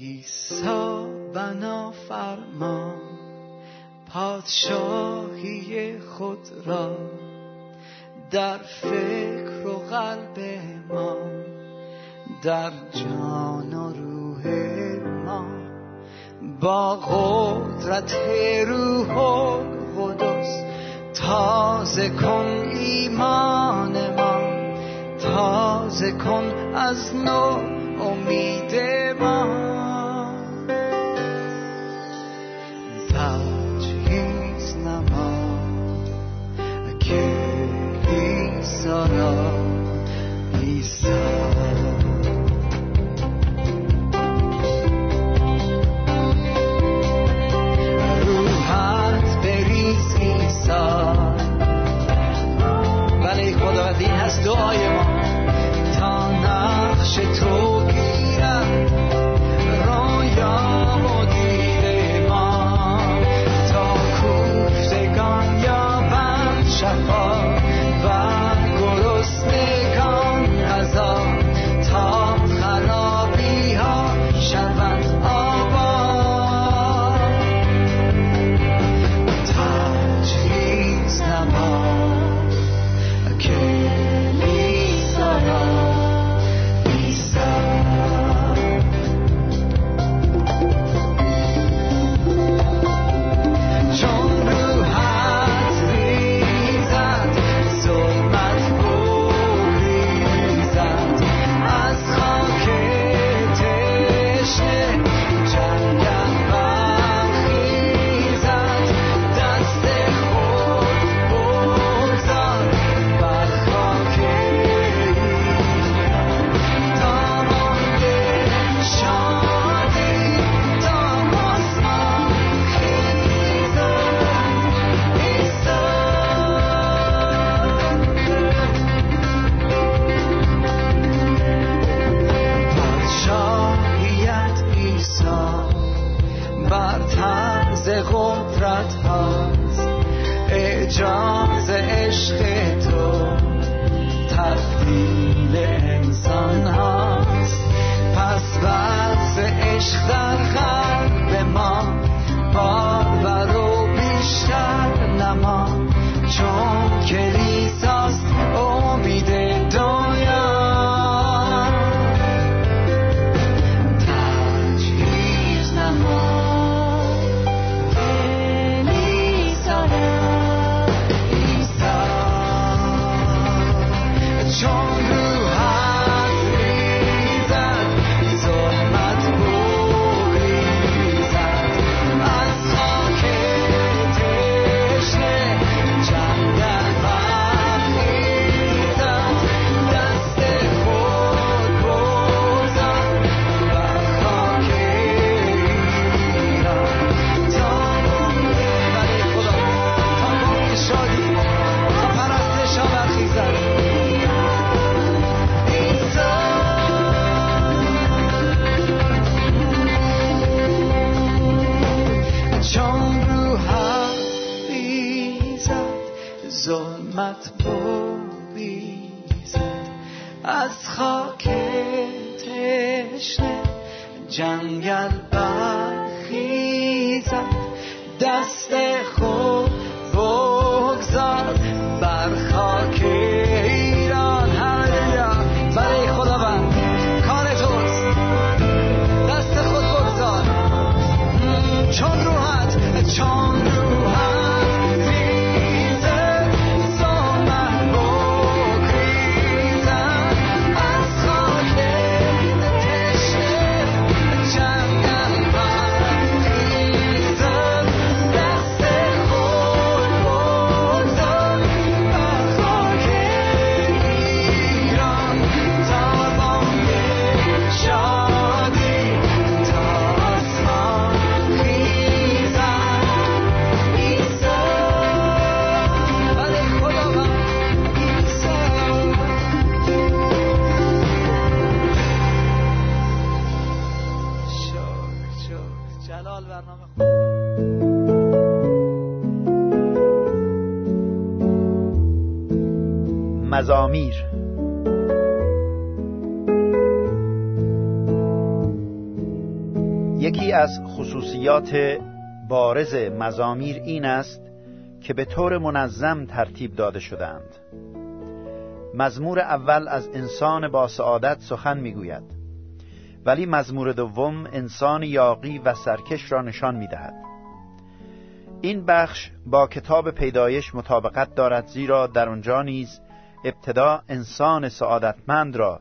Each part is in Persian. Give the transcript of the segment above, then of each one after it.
عیسی بنا فرمان پادشاهی خود را در فکر و قلب ما در جان و روح ما با قدرت روح و قدس تازه کن ایمان ما تازه کن از نو امید ما. های ما. تا نقش تو مزامیر یکی از خصوصیات بارز مزامیر این است که به طور منظم ترتیب داده شدند مزمور اول از انسان با سعادت سخن می‌گوید ولی مزمور دوم انسان یاقی و سرکش را نشان می‌دهد. این بخش با کتاب پیدایش مطابقت دارد زیرا در آنجا نیز ابتدا انسان سعادتمند را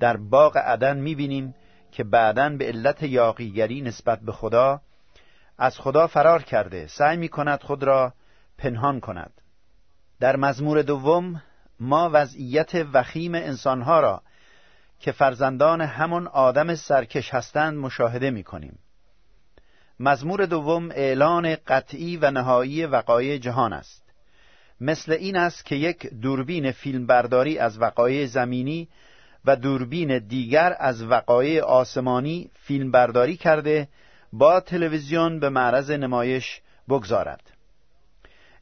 در باغ عدن می‌بینیم که بعدا به علت یاقیگری نسبت به خدا از خدا فرار کرده. سعی می کند خود را پنهان کند. در مزمور دوم ما وضعیت وخیم انسانها را که فرزندان همون آدم سرکش هستند مشاهده می کنیم مزمور دوم اعلان قطعی و نهایی وقایع جهان است. مثل این است که یک دوربین فیلمبرداری از وقایع زمینی و دوربین دیگر از وقایع آسمانی فیلمبرداری کرده با تلویزیون به معرض نمایش بگذارد.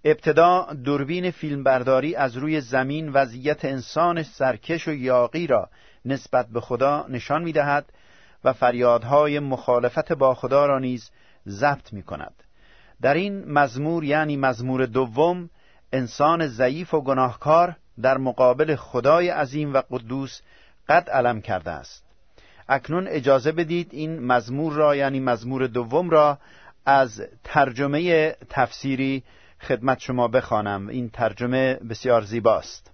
ابتدا دوربین فیلمبرداری از روی زمین وضعیت انسان سرکش و یاقی را نسبت به خدا نشان می دهد و فریادهای مخالفت با خدا را نیز ضبط می کند در این مزمور یعنی مزمور دوم انسان ضعیف و گناهکار در مقابل خدای عظیم و قدوس قد علم کرده است. اکنون اجازه بدید این مزمور را یعنی مزمور دوم را از ترجمه تفسیری خدمت شما بخوانم. این ترجمه بسیار زیباست.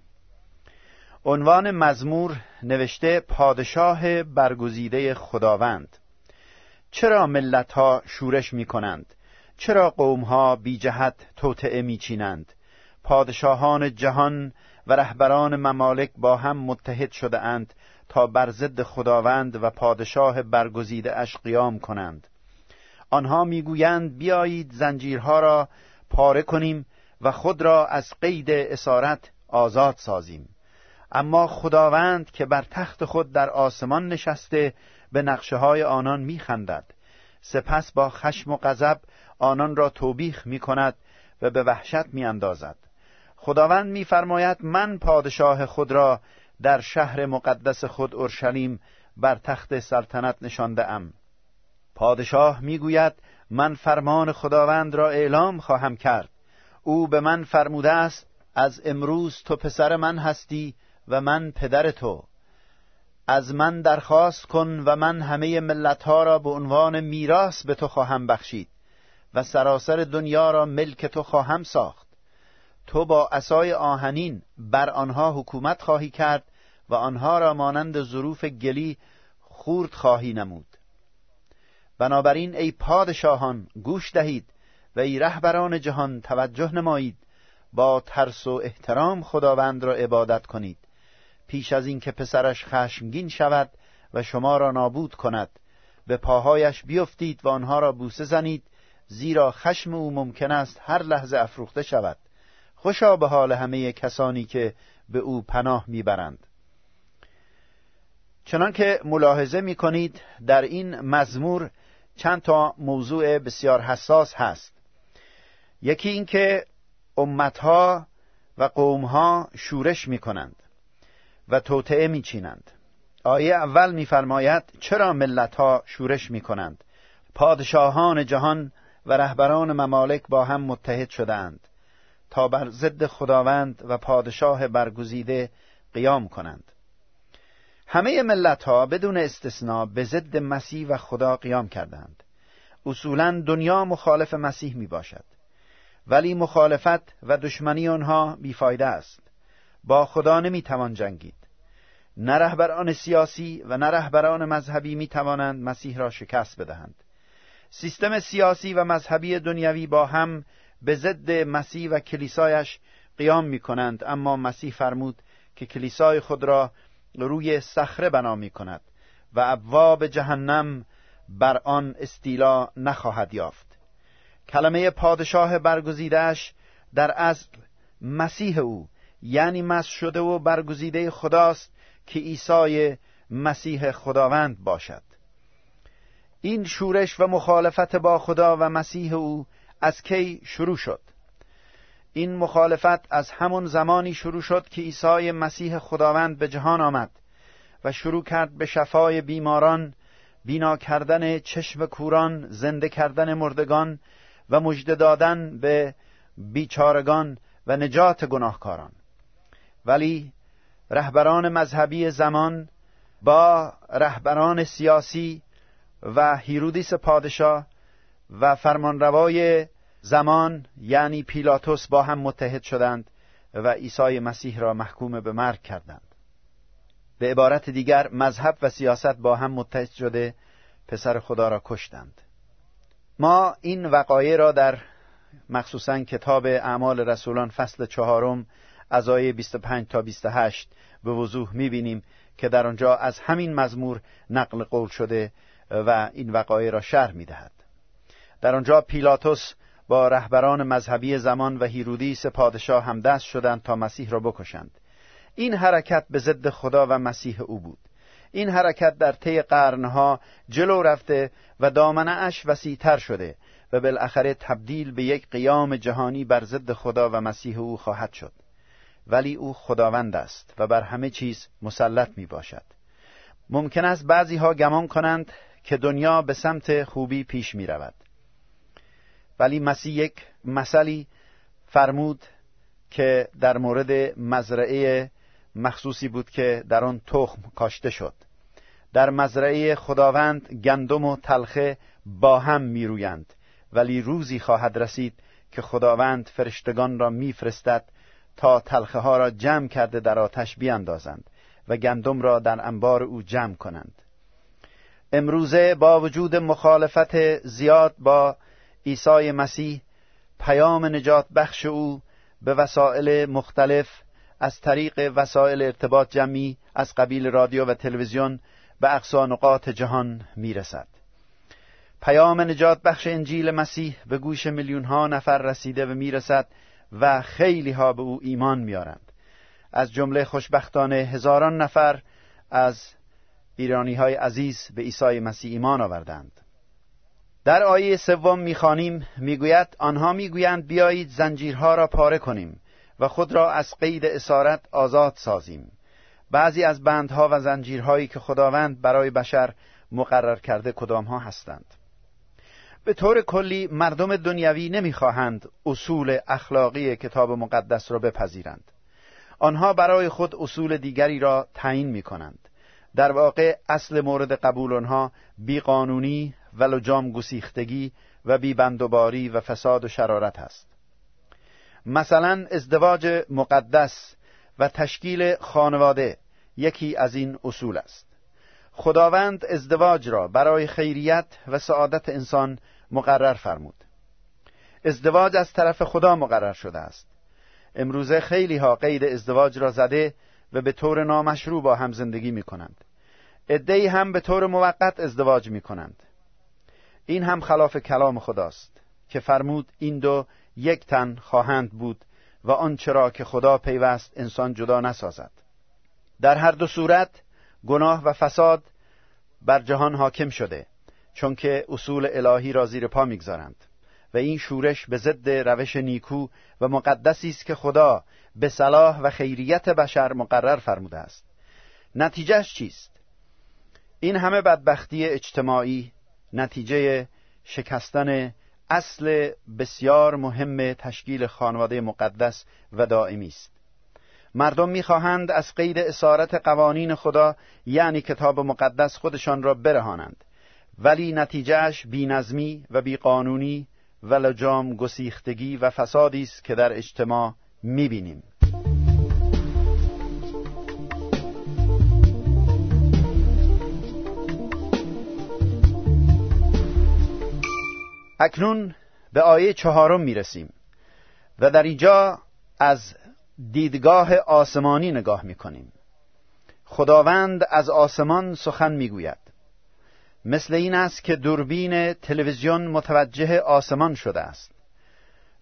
عنوان مزمور نوشته پادشاه برگزیده خداوند. چرا ملت ها شورش می کنند چرا قوم ها بی جهت توطعه می چینند پادشاهان جهان و رهبران ممالک با هم متحد شده اند تا بر ضد خداوند و پادشاه برگزیده اش قیام کنند. آنها می‌گویند بیایید زنجیرها را پاره کنیم و خود را از قید اسارت آزاد سازیم. اما خداوند که بر تخت خود در آسمان نشسته به نقشه های آنان میخندد. سپس با خشم و غضب آنان را توبیخ می کند و به وحشت می اندازد. خداوند میفرماید من پادشاه خود را در شهر مقدس خود اورشلیم بر تخت سلطنت نشانده ام پادشاه می‌گوید من فرمان خداوند را اعلام خواهم کرد. او به من فرموده است از امروز تو پسر من هستی و من پدر تو. از من درخواست کن و من همه ملتها را به عنوان میراث به تو خواهم بخشید و سراسر دنیا را ملک تو خواهم ساخت. تو با اسای آهنین بر آنها حکومت خواهی کرد و آنها را مانند ظروف گلی خورد خواهی نمود. بنابراین ای پادشاهان گوش دهید و ای رهبران جهان توجه نمایید. با ترس و احترام خداوند را عبادت کنید. پیش از اینکه پسرش خشمگین شود و شما را نابود کند به پاهایش بیفتید و آنها را بوسه زنید زیرا خشم او ممکن است هر لحظه افروخته شود. خوشا به حال همه کسانی که به او پناه می‌برند. چنانکه ملاحظه می کنید در این مزمور چند تا موضوع بسیار حساس هست. یکی اینکه امتها و قومها شورش می کنند و توطعه می چینند آیه اول میفرماید چرا ملتها شورش می کنند پادشاهان جهان و رهبران ممالک با هم متحد شدند تا بر ضد خداوند و پادشاه برگزیده قیام کنند. همه ملت ها بدون استثنا به ضد مسیح و خدا قیام کردند. اصولا دنیا مخالف مسیح می باشد ولی مخالفت و دشمنی آنها بیفایده است. با خدا نمی توان جنگید. نه رهبران سیاسی و نه رهبران مذهبی می توانند مسیح را شکست بدهند. سیستم سیاسی و مذهبی دنیوی با هم به ضد مسیح و کلیسایش قیام می کنند اما مسیح فرمود که کلیسای خود را روی صخره بنا می کند و ابواب جهنم بر آن استیلا نخواهد یافت. کلمه پادشاه برگزیدهش در اصل مسیح او یعنی مس شده و برگزیده خداست که عیسی مسیح خداوند باشد. این شورش و مخالفت با خدا و مسیح او از کی شروع شد. این مخالفت از همون زمانی شروع شد که عیسی مسیح خداوند به جهان آمد و شروع کرد به شفای بیماران بینا کردن چشم کوران زنده کردن مردگان و مژده دادن به بیچارگان و نجات گناهکاران. ولی رهبران مذهبی زمان با رهبران سیاسی و هیرودیس پادشاه و فرمانروای زمان یعنی پیلاتوس با هم متحد شدند و عیسی مسیح را محکوم به مرگ کردند. به عبارت دیگر مذهب و سیاست با هم متحد شده پسر خدا را کشتند. ما این وقایع را در مخصوصا کتاب اعمال رسولان فصل چهارم از آیه 25 تا 28 به وضوح می‌بینیم که در آنجا از همین مزمور نقل قول شده و این وقایع را شرح می‌دهد. در آنجا پیلاتوس با رهبران مذهبی زمان و هیرودیس پادشاه هم دست شدند تا مسیح را بکشند. این حرکت به ضد خدا و مسیح او بود. این حرکت در طی قرنها جلو رفته و دامنه اش وسیعتر شده و بالاخره تبدیل به یک قیام جهانی بر ضد خدا و مسیح او خواهد شد. ولی او خداوند است و بر همه چیز مسلط می باشد ممکن است بعضی ها گمان کنند که دنیا به سمت خوبی پیش می رود ولی مسیح یک مثلی فرمود که در مورد مزرعه مخصوصی بود که در آن تخم کاشته شد. در مزرعه خداوند گندم و تلخه با هم میرویند. ولی روزی خواهد رسید که خداوند فرشتگان را میفرستد تا تلخه ها را جمع کرده در آتش بیاندازند و گندم را در انبار او جمع کنند. امروزه با وجود مخالفت زیاد با عیسی مسیح پیام نجات بخش او به وسایل مختلف از طریق وسایل ارتباط جمعی از قبیل رادیو و تلویزیون به اقصا نقاط جهان می‌رسد. پیام نجات بخش انجیل مسیح به گوش میلیون ها نفر رسیده و می‌رسد و خیلی ها به او ایمان میارند از جمله خوشبختانه هزاران نفر از ایرانی های عزیز به عیسی مسیح ایمان آوردند. در آیه سوم می‌خوانیم می‌گوید آنها می‌گویند بیایید زنجیرها را پاره کنیم و خود را از قید اسارت آزاد سازیم. بعضی از بندها و زنجیرهایی که خداوند برای بشر مقرر کرده کدامها هستند. به طور کلی مردم دنیوی نمی‌خواهند اصول اخلاقی کتاب مقدس را بپذیرند. آنها برای خود اصول دیگری را تعیین می کنند در واقع اصل مورد قبول آنها بیقانونی و لجام گسیختگی و بیبندوباری و فساد و شرارت است مثلا ازدواج مقدس و تشکیل خانواده یکی از این اصول است. خداوند ازدواج را برای خیریت و سعادت انسان مقرر فرمود. ازدواج از طرف خدا مقرر شده است. امروزه خیلی ها قید ازدواج را زده و به طور نامشروع با هم زندگی می کنند ادهی هم به طور موقت ازدواج می کنند این هم خلاف کلام خداست که فرمود این دو یک تن خواهند بود و آنچه را که خدا پیوست انسان جدا نسازد. در هر دو صورت گناه و فساد بر جهان حاکم شده چون که اصول الهی را زیر پا می‌گذارند و این شورش به ضد روش نیکو و مقدسی است که خدا به صلاح و خیریت بشر مقرر فرموده است. نتیجهش چیست؟ این همه بدبختی اجتماعی نتیجه شکستن اصل بسیار مهم تشکیل خانواده مقدس و دائمی است. مردم می‌خواهند از قید اسارت قوانین خدا یعنی کتاب مقدس خودشان را برهانند. ولی نتیجهش بینظمی و بیقانونی و لجام گسیختگی و فسادی است که در اجتماع می‌بینیم. اکنون به آیه چهارم می‌رسیم و در اینجا از دیدگاه آسمانی نگاه می‌کنیم. خداوند از آسمان سخن می‌گوید. مثل این است که دوربین تلویزیون متوجه آسمان شده است.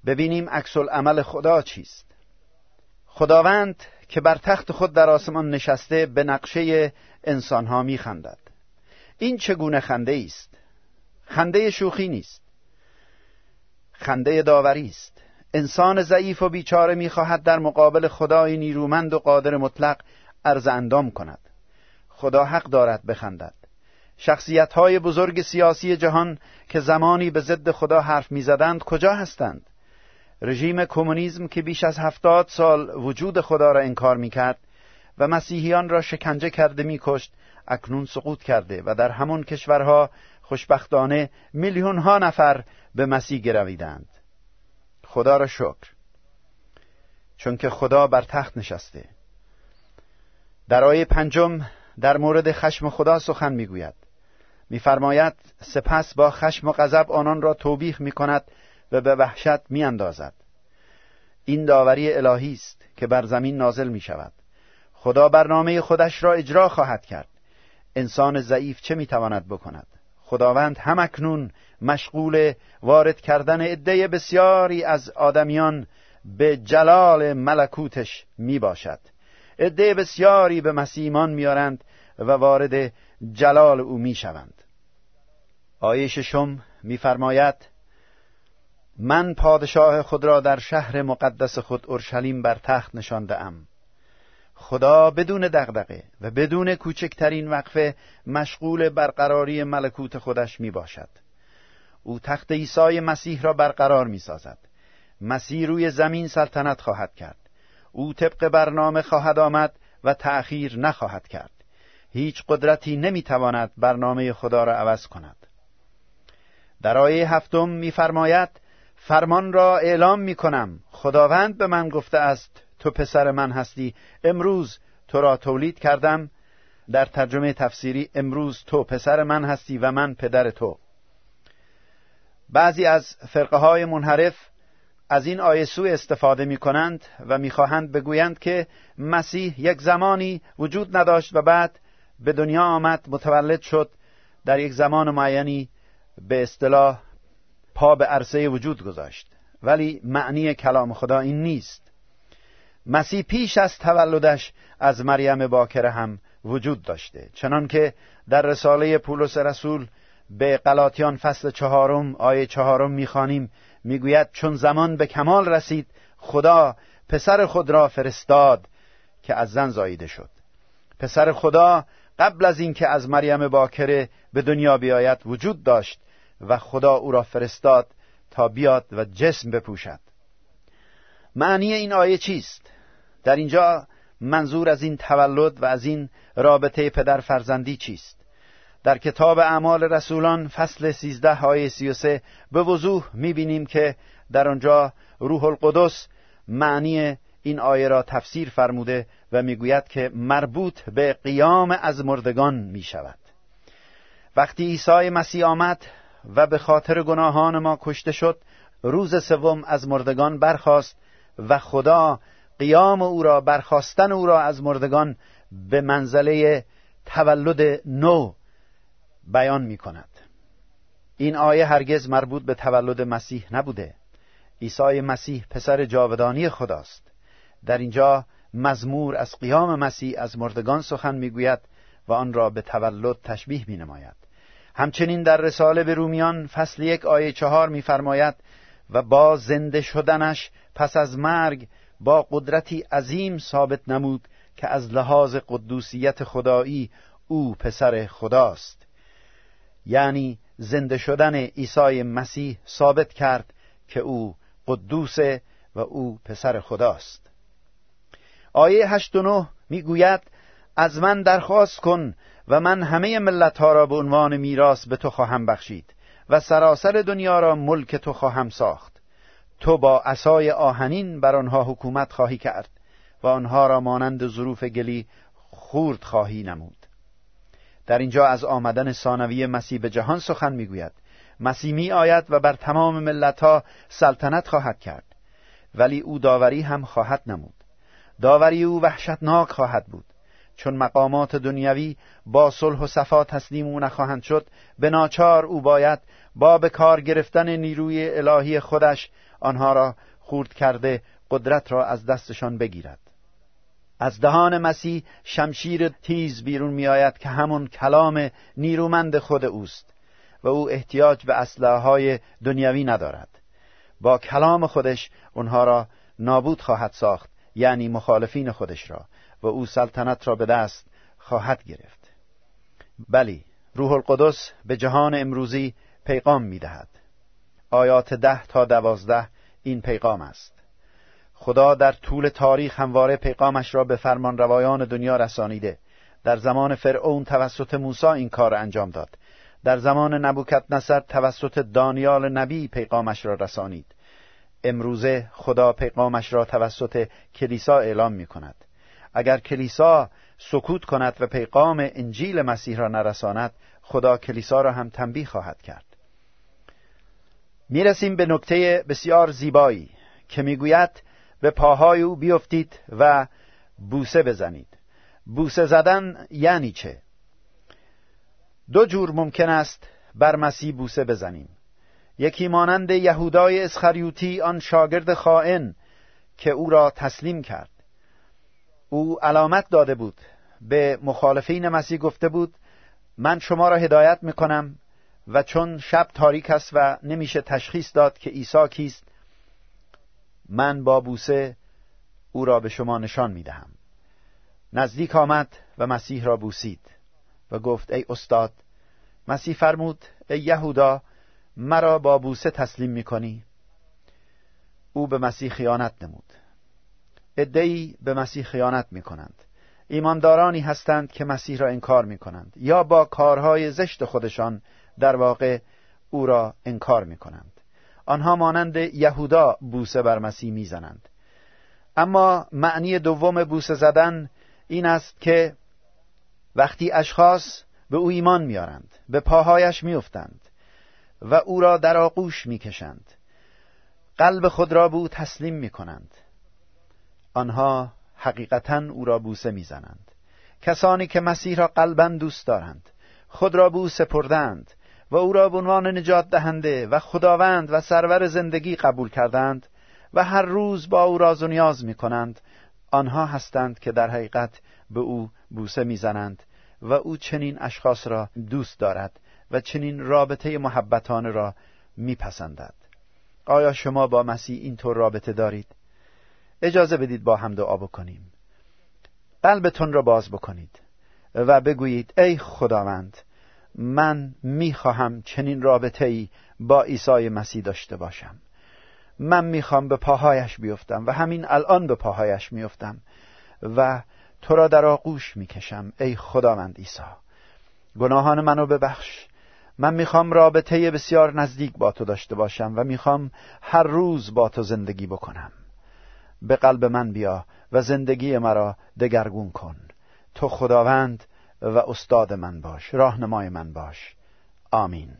ببینیم عکس عمل خدا چیست. خداوند که بر تخت خود در آسمان نشسته به نقشه انسانها میخندد. این چگونه خنده است؟ خنده شوخی نیست. خنده داوری است. انسان ضعیف و بیچاره می‌خواهد در مقابل خدای نیرومند و قادر مطلق عرض اندام کند. خدا حق دارد بخندد. شخصیت های بزرگ سیاسی جهان که زمانی به ضد خدا حرف می‌زدند کجا هستند؟ رژیم کمونیسم که بیش از هفتاد سال وجود خدا را انکار می‌کرد و مسیحیان را شکنجه کرده میکشت اکنون سقوط کرده و در همون کشورها خوشبختانه میلیون ها نفر به مسیح گرویدند. خدا را شکر. چون که خدا بر تخت نشسته. در آیه پنجم در مورد خشم خدا سخن می‌گوید. میفرماید سپس با خشم و غضب آنان را توبیخ می کند و به وحشت می اندازد. این داوری الهی است که بر زمین نازل می شود خدا برنامه خودش را اجرا خواهد کرد. انسان ضعیف چه می تواند بکند؟ خداوند همکنون مشغول وارد کردن عده بسیاری از آدمیان به جلال ملکوتش می باشد عده بسیاری به مسیح ایمان میارند و وارد جلال او می شوند آیه ششم میفرماید من پادشاه خود را در شهر مقدس خود اورشلیم بر تخت نشانده ام خدا بدون دغدغه و بدون کوچکترین وقفه مشغول برقراری ملکوت خودش می باشد او تخت عیسی مسیح را برقرار می سازد مسیح روی زمین سلطنت خواهد کرد. او طبق برنامه خواهد آمد و تأخیر نخواهد کرد. هیچ قدرتی نمی‌تواند برنامه خدا را عوض کند. در آیه هفتم میفرماید فرمان را اعلام می کنم خداوند به من گفته است تو پسر من هستی. امروز تو را تولید کردم. در ترجمه تفسیری امروز تو پسر من هستی و من پدر تو. بعضی از فرقه های منحرف از این آیه سو استفاده می کنند و می‌خواهند بگویند که مسیح یک زمانی وجود نداشت و بعد به دنیا آمد متولد شد. در یک زمان معینی به اصطلاح پا به عرصه وجود گذاشت. ولی معنی کلام خدا این نیست. مسیح پیش از تولدش از مریم باکره هم وجود داشته. چنانکه در رساله پولس رسول به قلاتیان فصل چهارم آیه چهارم می‌خوانیم. می‌گوید چون زمان به کمال رسید خدا پسر خود را فرستاد که از زن زاییده شد. پسر خدا قبل از اینکه از مریم باکره به دنیا بیاید وجود داشت و خدا او را فرستاد تا بیاد و جسم بپوشد. معنی این آیه چیست؟ در اینجا منظور از این تولد و از این رابطه پدر فرزندی چیست؟ در کتاب اعمال رسولان فصل سیزده آیه سی و سه به وضوح می‌بینیم که در آنجا روح القدس معنی این آیه را تفسیر فرموده و می‌گوید که مربوط به قیام از مردگان می شود وقتی عیسی مسیح آمد و به خاطر گناهان ما کشته شد روز سوم از مردگان برخاست و خدا قیام او را برخواستن او را از مردگان به منزله تولد نو بیان می کند این آیه هرگز مربوط به تولد مسیح نبوده. عیسی مسیح پسر جاودانی خداست. در اینجا مزمور از قیام مسیح از مردگان سخن می‌گوید و آن را به تولد تشبیه می نماید همچنین در رساله به رومیان فصل یک آیه چهار میفرماید و با زنده شدنش پس از مرگ با قدرتی عظیم ثابت نمود که از لحاظ قدوسیت خدایی او پسر خداست. یعنی زنده شدن عیسی مسیح ثابت کرد که او قدوسه و او پسر خداست. آیه هشت و نه می‌گوید از من درخواست کن و من همه ملت ها را به عنوان میراث به تو خواهم بخشید. و سراسر دنیا را ملک تو خواهم ساخت. تو با عصای آهنین بر آنها حکومت خواهی کرد و آنها را مانند ظروف گلی خورد خواهی نمود. در اینجا از آمدن ثانوی مسیح به جهان سخن می‌گوید. مسیح می آید و بر تمام ملت ها سلطنت خواهد کرد. ولی او داوری هم خواهد نمود. داوری او وحشتناک خواهد بود. چون مقامات دنیوی با صلح و صفا تسلیم او نخواهند شد به ناچار او باید با به کار گرفتن نیروی الهی خودش آنها را خورد کرده قدرت را از دستشان بگیرد. از دهان مسیح شمشیر تیز بیرون میآید که همون کلام نیرومند خود اوست و او احتیاج به اسلحه های دنیوی ندارد. با کلام خودش اونها را نابود خواهد ساخت یعنی مخالفین خودش را. و او سلطنت را به دست خواهد گرفت. بلی روح القدس به جهان امروزی پیغام می دهد. آیات ده تا دوازده این پیغام است. خدا در طول تاریخ همواره پیغامش را به فرمان روایان دنیا رسانیده. در زمان فرعون توسط موسی این کار انجام داد. در زمان نبوکت نصر توسط دانیال نبی پیغامش را رسانید. امروزه خدا پیغامش را توسط کلیسا اعلام می کند اگر کلیسا سکوت کند و پیغام انجیل مسیح را نرساند خدا کلیسا را هم تنبیه خواهد کرد. می‌رسیم به نکته بسیار زیبایی که می‌گوید به پاهای او بیفتید و بوسه بزنید. بوسه زدن یعنی چه؟ دو جور ممکن است بر مسیح بوسه بزنیم. یکی مانند یهودای اسخریوتی آن شاگرد خائن که او را تسلیم کرد. او علامت داده بود. به مخالفین مسیح گفته بود من شما را هدایت می‌کنم و چون شب تاریک است و نمیشه تشخیص داد که عیسی کیست من با بوسه او را به شما نشان می‌دهم. نزدیک آمد و مسیح را بوسید و گفت ای استاد مسیح فرمود ای یهودا مرا با بوسه تسلیم می‌کنی؟ او به مسیح خیانت نمود. ادهی به مسیح خیانت می‌کنند. ایماندارانی هستند که مسیح را انکار می‌کنند یا با کارهای زشت خودشان در واقع او را انکار می‌کنند. آنها مانند یهودا بوسه بر مسیح می‌زنند. اما معنی دوم بوسه زدن این است که وقتی اشخاص به او ایمان میارند به پاهایش میافتند و او را در آغوش می‌کشند قلب خود را به او تسلیم می‌کنند. آنها حقیقتا او را بوسه می‌زنند. کسانی که مسیح را قلبا دوست دارند خود را به او سپردند و او را به عنوان نجات دهنده و خداوند و سرور زندگی قبول کردند و هر روز با او راز و نیاز می کنند آنها هستند که در حقیقت به او بوسه می‌زنند و او چنین اشخاص را دوست دارد و چنین رابطه محبتانه را میپسندد. آیا شما با مسیح اینطور رابطه دارید؟ اجازه بدید با هم دعا بکنیم. قلبتون را باز بکنید و بگویید ای خداوند من می‌خواهم چنین رابطه ای با عیسی مسیح داشته باشم. من می‌خوام به پاهایش بیفتم و همین الان به پاهایش میفتم و تو را در آغوش می‌کشم ای خداوند عیسی. گناهان منو ببخش. من می‌خوام رابطه بسیار نزدیک با تو داشته باشم و می‌خوام هر روز با تو زندگی بکنم. به قلب من بیا و زندگی مرا دگرگون کن. تو خداوند و استاد من باش راهنمای من باش. آمین.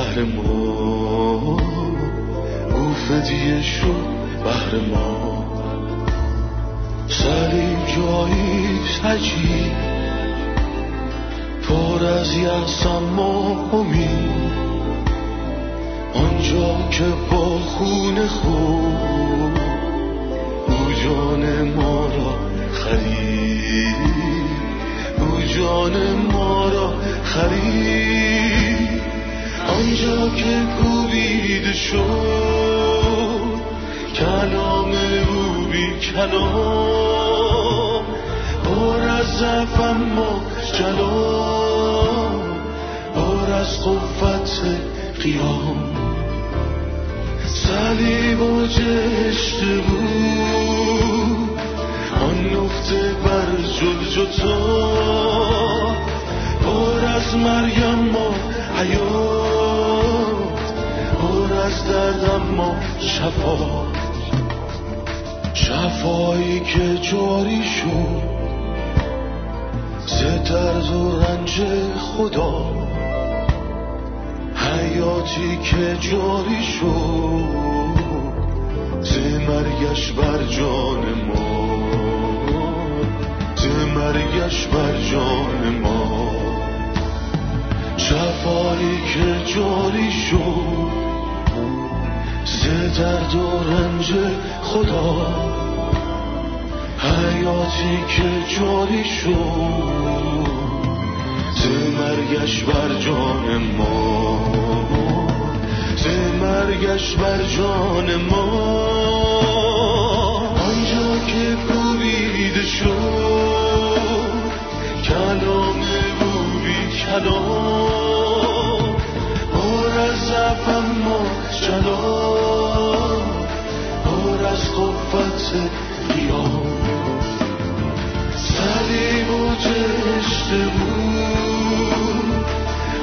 شد بهر ما. او فدیه شد بهر ما. صلیب جاییست عجیب پر از یأسم و امید. آنجا که با خون خود. او جان ما را خرید. او جان ما را خرید. آنجا که کوبید شد کلام او بی کلام. بار از ضعف اما جلال بار از قوت قیام. صلیب و جشت بود آن نفته بر جلجتا پر از مریم حیات پر از دردم ما شفا. شفایی که جاری شد. ز و رنج خدا. حیاتی که جاری شد. مرگش بر جان ما. ز مرگش بر جان ما. شفایی که جاری شد. ز درد و رنج خدا. حیاتی که جاری شد. ز مرگش بر جان ما. ز مرگش بر جان ما. آنجا که کوبیده شد کلام او بی کلام. پر از جلال پر از قوت قیام صلیب و جشت بود.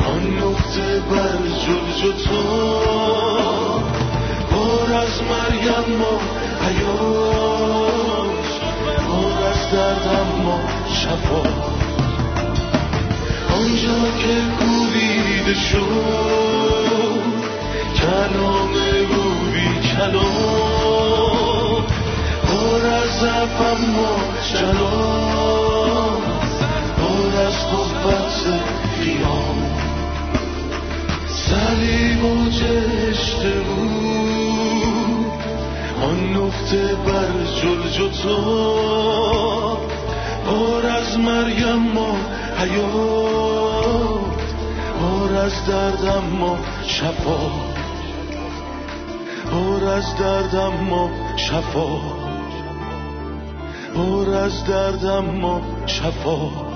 آن نقطه بر جلجتا پر از مریم ما حیات پر از درد اما شفا. آنجا که کوبیده شد. کلام بی کلام پر از ضعف اما جلال پر از قوت قیام صلیب و جشت بود آن نقطه بر جلجتا پر از مریم ما حیات پر از درد اما شفا. از درد اما شفا. پر از درد اما شفا.